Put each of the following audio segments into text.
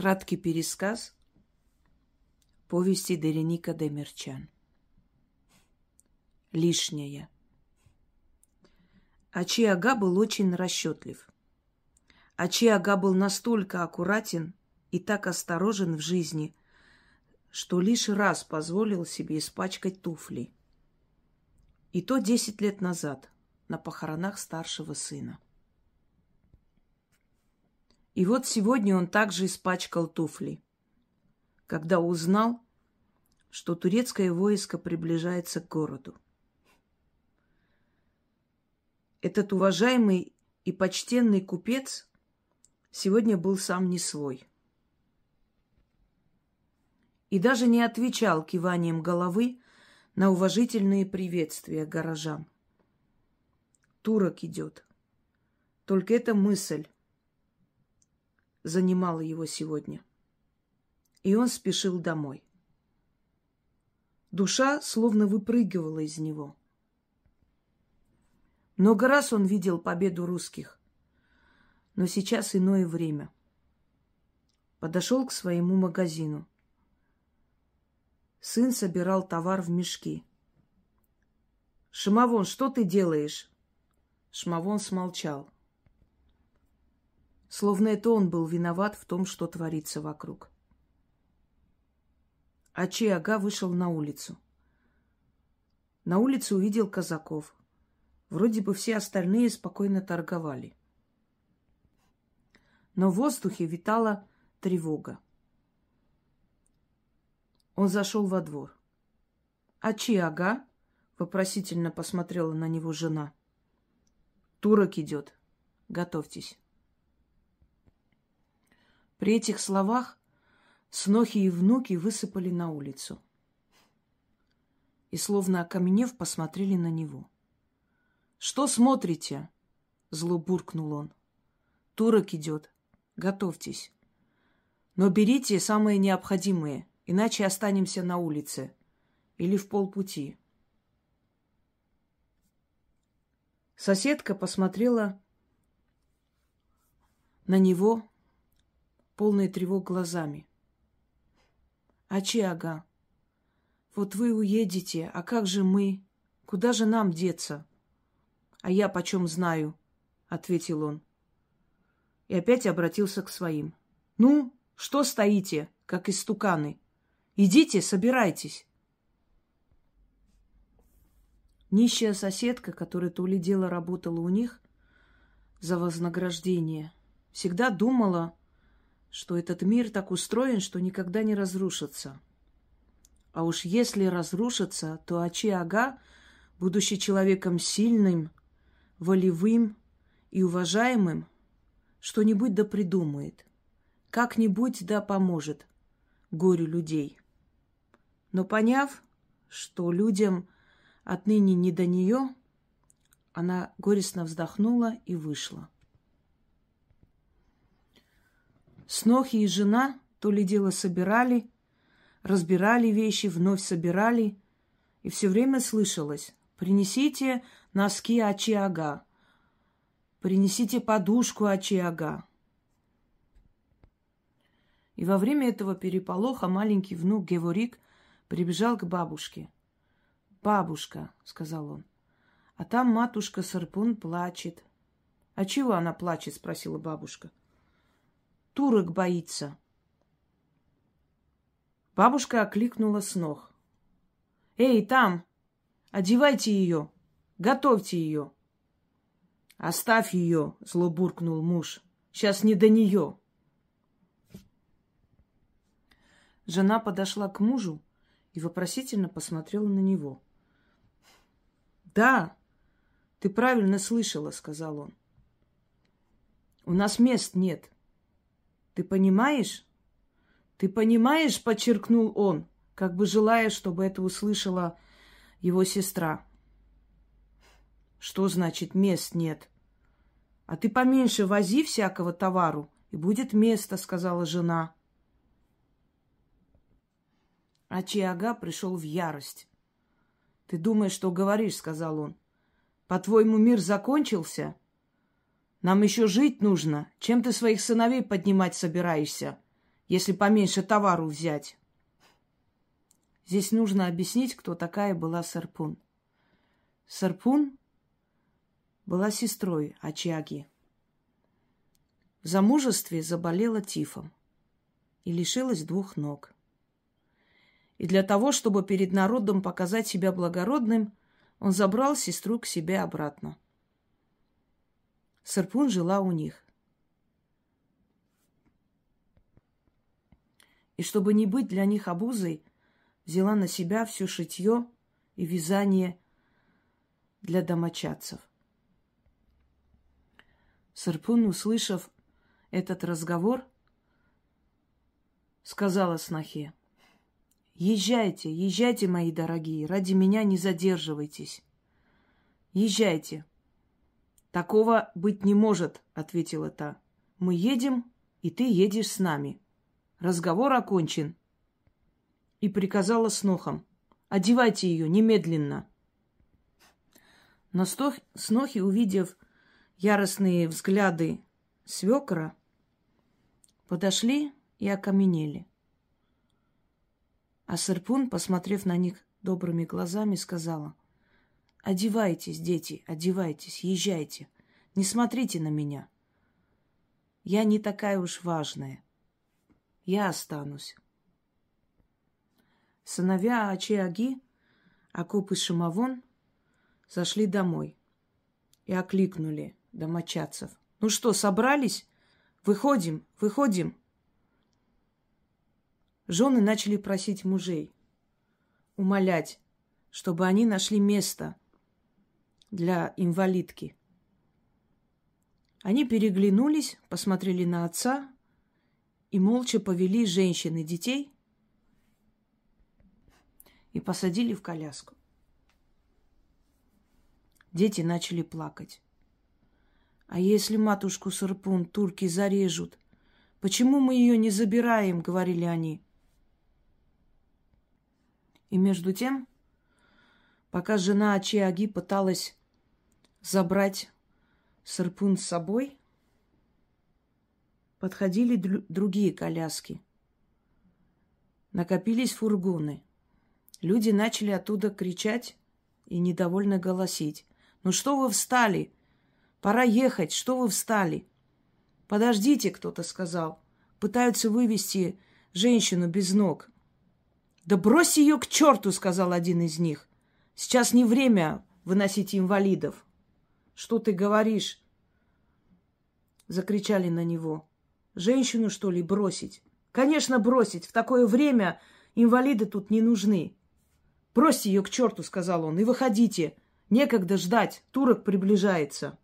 Краткий пересказ повести Дереника Демерчан. Лишнее. Ачи Ага был очень расчетлив. Ачи Ага был настолько аккуратен и так осторожен в жизни, что лишь раз позволил себе испачкать туфли. И то десять лет назад, на похоронах старшего сына. И вот сегодня он также испачкал туфли, когда узнал, что турецкое войско приближается к городу. Этот уважаемый и почтенный купец сегодня был сам не свой. И даже не отвечал киванием головы на уважительные приветствия горожан. Турок идет. Только эта мысль занимала его сегодня. И он спешил домой. Душа словно выпрыгивала из него. Много раз он видел победу русских, но сейчас иное время. Подошел к своему магазину. Сын собирал товар в мешки. «Шамовон, что ты делаешь?» Шмавон смолчал словно это он был виноват в том, что творится вокруг. Ачи Ага вышел на улицу. На улице увидел казаков. Вроде бы все остальные спокойно торговали. Но в воздухе витала тревога. Он зашел во двор. «Ачи Ага?» — вопросительно посмотрела на него жена. «Турок идет. Готовьтесь». При этих словах снохи и внуки высыпали на улицу. И, словно окаменев, посмотрели на него. «Что смотрите?» — зло буркнул он. «Турок идет. Готовьтесь. Но берите самые необходимые, иначе останемся на улице или в полпути». Соседка посмотрела на него полные тревог глазами. Ачиага, вот вы уедете, а как же мы? Куда же нам деться? А я почем знаю, ответил он. И опять обратился к своим. Ну, что стоите, как истуканы? Идите, собирайтесь. Нищая соседка, которая то ли дело работала у них за вознаграждение, всегда думала, что этот мир так устроен, что никогда не разрушится. А уж если разрушится, то Ачи-ага, будучи человеком сильным, волевым и уважаемым, что-нибудь да придумает, как-нибудь да поможет горю людей. Но поняв, что людям отныне не до нее, она горестно вздохнула и вышла. Снохи и жена то ли дело собирали, разбирали вещи, вновь собирали, и все время слышалось «Принесите носки Ачиага», «Принесите подушку Ачиага». И во время этого переполоха маленький внук Геворик прибежал к бабушке. «Бабушка», — сказал он, — «а там матушка Сарпун плачет». «А чего она плачет?» — спросила бабушка турок боится. Бабушка окликнула с ног. «Эй, там! Одевайте ее! Готовьте ее!» «Оставь ее!» — зло буркнул муж. «Сейчас не до нее!» Жена подошла к мужу и вопросительно посмотрела на него. «Да, ты правильно слышала», — сказал он. «У нас мест нет. Ты понимаешь? Ты понимаешь, подчеркнул он, как бы желая, чтобы это услышала его сестра. Что значит мест нет? А ты поменьше вози всякого товару, и будет место, сказала жена. А Чиага пришел в ярость. Ты думаешь, что говоришь, сказал он. По-твоему, мир закончился? Нам еще жить нужно. Чем ты своих сыновей поднимать собираешься? если поменьше товару взять. Здесь нужно объяснить, кто такая была Сарпун. Сарпун была сестрой Ачаги. В замужестве заболела тифом и лишилась двух ног. И для того, чтобы перед народом показать себя благородным, он забрал сестру к себе обратно. Сарпун жила у них. И чтобы не быть для них обузой, взяла на себя все шитье и вязание для домочадцев. Сарпун, услышав этот разговор, сказала снохе, Езжайте, езжайте, мои дорогие, ради меня не задерживайтесь. Езжайте. Такого быть не может, ответила та. Мы едем, и ты едешь с нами. Разговор окончен. И приказала снохам. Одевайте ее немедленно. Но снохи, увидев яростные взгляды свекра, подошли и окаменели. А Сырпун, посмотрев на них добрыми глазами, сказала, «Одевайтесь, дети, одевайтесь, езжайте. Не смотрите на меня. Я не такая уж важная. Я останусь». Сыновья Ачиаги, Акоп и Шамавон зашли домой и окликнули домочадцев. «Ну что, собрались? Выходим, выходим!» Жены начали просить мужей, умолять, чтобы они нашли место для инвалидки. Они переглянулись, посмотрели на отца и молча повели женщин и детей и посадили в коляску. Дети начали плакать. А если матушку Сарпун турки зарежут? Почему мы ее не забираем, говорили они. И между тем, пока жена Ачиаги пыталась забрать Сырпун с собой, подходили др- другие коляски. Накопились фургоны. Люди начали оттуда кричать и недовольно голосить. «Ну что вы встали? Пора ехать. Что вы встали?» «Подождите», — кто-то сказал. Пытаются вывести женщину без ног. «Да брось ее к черту!» — сказал один из них. «Сейчас не время выносить инвалидов». «Что ты говоришь?» Закричали на него. «Женщину, что ли, бросить?» «Конечно, бросить. В такое время инвалиды тут не нужны». «Бросьте ее к черту!» — сказал он. «И выходите. Некогда ждать. Турок приближается».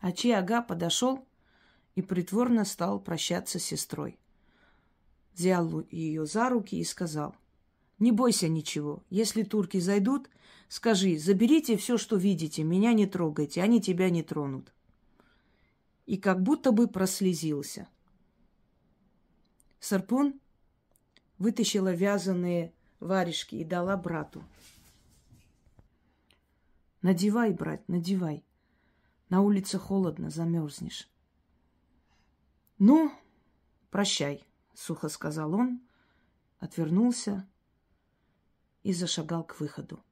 Ачи Ага подошел и притворно стал прощаться с сестрой взял ее за руки и сказал, «Не бойся ничего. Если турки зайдут, скажи, заберите все, что видите, меня не трогайте, они тебя не тронут». И как будто бы прослезился. Сарпун вытащила вязаные варежки и дала брату. «Надевай, брат, надевай. На улице холодно, замерзнешь». «Ну, прощай» сухо сказал он, отвернулся и зашагал к выходу.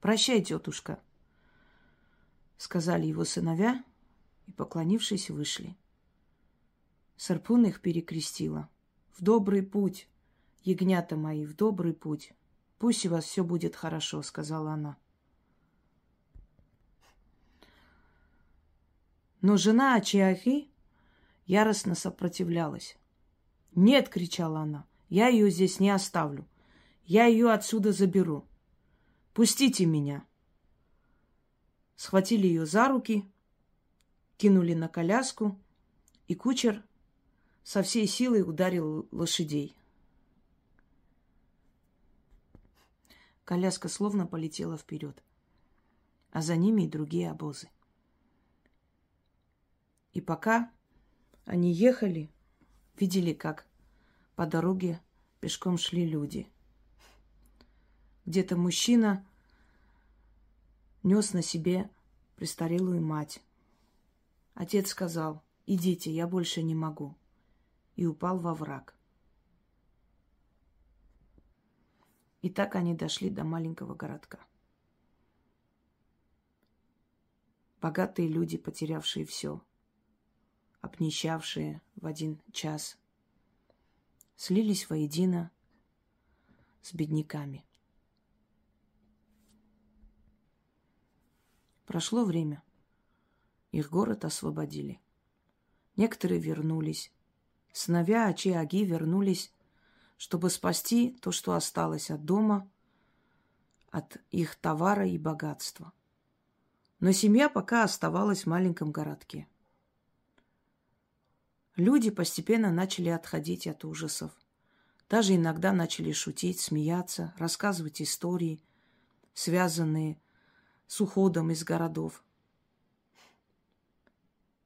«Прощай, тетушка», — сказали его сыновья, и, поклонившись, вышли. Сарпун их перекрестила. «В добрый путь, ягнята мои, в добрый путь. Пусть у вас все будет хорошо», — сказала она. Но жена Ачиахи яростно сопротивлялась. «Нет!» — кричала она. «Я ее здесь не оставлю. Я ее отсюда заберу. Пустите меня!» Схватили ее за руки, кинули на коляску, и кучер со всей силой ударил лошадей. Коляска словно полетела вперед, а за ними и другие обозы. И пока они ехали, видели, как по дороге пешком шли люди. Где-то мужчина нес на себе престарелую мать. Отец сказал, идите, я больше не могу. И упал во враг. И так они дошли до маленького городка. Богатые люди, потерявшие все, обнищавшие в один час, слились воедино с бедняками. Прошло время. Их город освободили. Некоторые вернулись. Сыновья Ачи-Аги вернулись, чтобы спасти то, что осталось от дома, от их товара и богатства. Но семья пока оставалась в маленьком городке. Люди постепенно начали отходить от ужасов. Даже иногда начали шутить, смеяться, рассказывать истории, связанные с уходом из городов.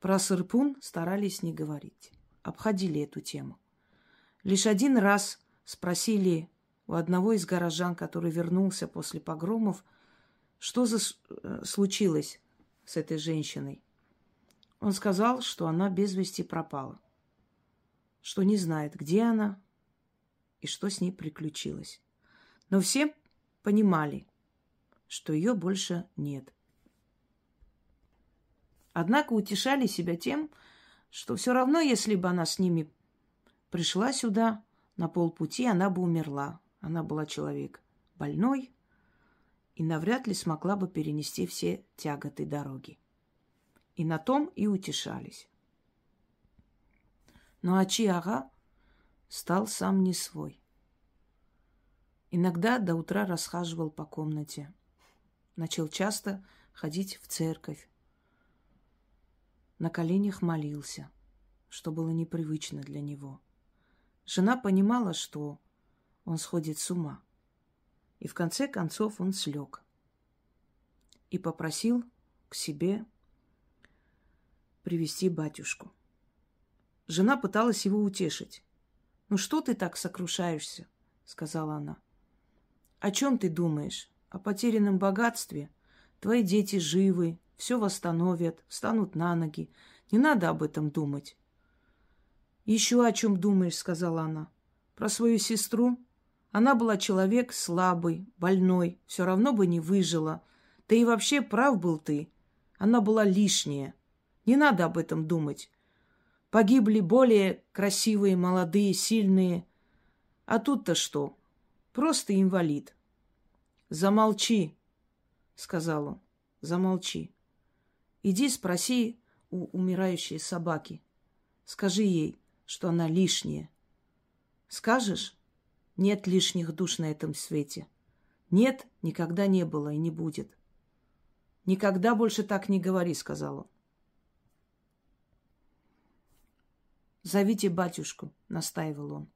Про Сырпун старались не говорить, обходили эту тему. Лишь один раз спросили у одного из горожан, который вернулся после погромов, что за э, случилось с этой женщиной. Он сказал, что она без вести пропала, что не знает, где она и что с ней приключилось. Но все понимали, что ее больше нет. Однако утешали себя тем, что все равно, если бы она с ними пришла сюда, на полпути она бы умерла. Она была человек больной и навряд ли смогла бы перенести все тяготы дороги. И на том и утешались. Но Ачи-ага стал сам не свой. Иногда до утра расхаживал по комнате. Начал часто ходить в церковь, на коленях молился, что было непривычно для него. Жена понимала, что он сходит с ума. И в конце концов он слег и попросил к себе привести батюшку. Жена пыталась его утешить. «Ну что ты так сокрушаешься?» — сказала она. «О чем ты думаешь? О потерянном богатстве? Твои дети живы, все восстановят, встанут на ноги. Не надо об этом думать. Еще о чем думаешь, сказала она. Про свою сестру? Она была человек слабый, больной, все равно бы не выжила. Да и вообще прав был ты. Она была лишняя. Не надо об этом думать. Погибли более красивые, молодые, сильные. А тут-то что? Просто инвалид. Замолчи, сказал он. Замолчи. Иди спроси у умирающей собаки. Скажи ей, что она лишняя. Скажешь? Нет лишних душ на этом свете. Нет, никогда не было и не будет. Никогда больше так не говори, сказал он. Зовите батюшку, настаивал он.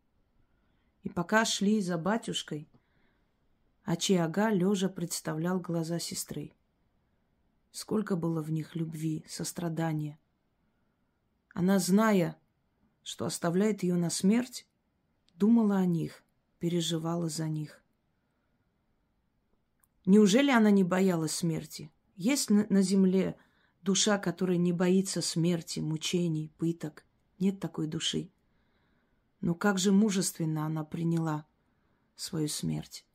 И пока шли за батюшкой, Ачиага лежа представлял глаза сестры. Сколько было в них любви, сострадания. Она, зная, что оставляет ее на смерть, думала о них, переживала за них. Неужели она не боялась смерти? Есть на земле душа, которая не боится смерти, мучений, пыток? Нет такой души. Но как же мужественно она приняла свою смерть.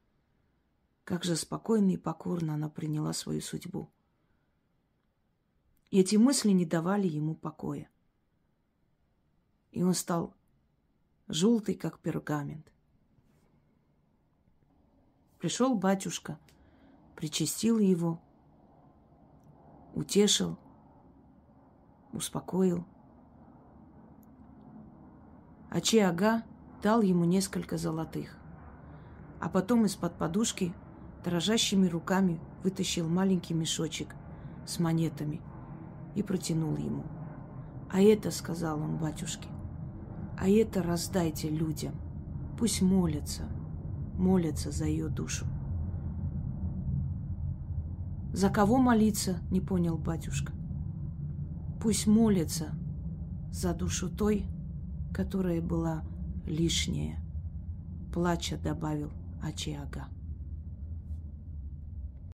Как же спокойно и покорно она приняла свою судьбу. И эти мысли не давали ему покоя. И он стал желтый, как пергамент. Пришел батюшка, причастил его, утешил, успокоил. А Чиага дал ему несколько золотых, а потом из-под подушки дрожащими руками вытащил маленький мешочек с монетами – и протянул ему. А это, сказал он батюшке, а это раздайте людям. Пусть молятся, молятся за ее душу. За кого молиться, не понял батюшка. Пусть молятся за душу той, которая была лишняя, плача добавил Ачиага.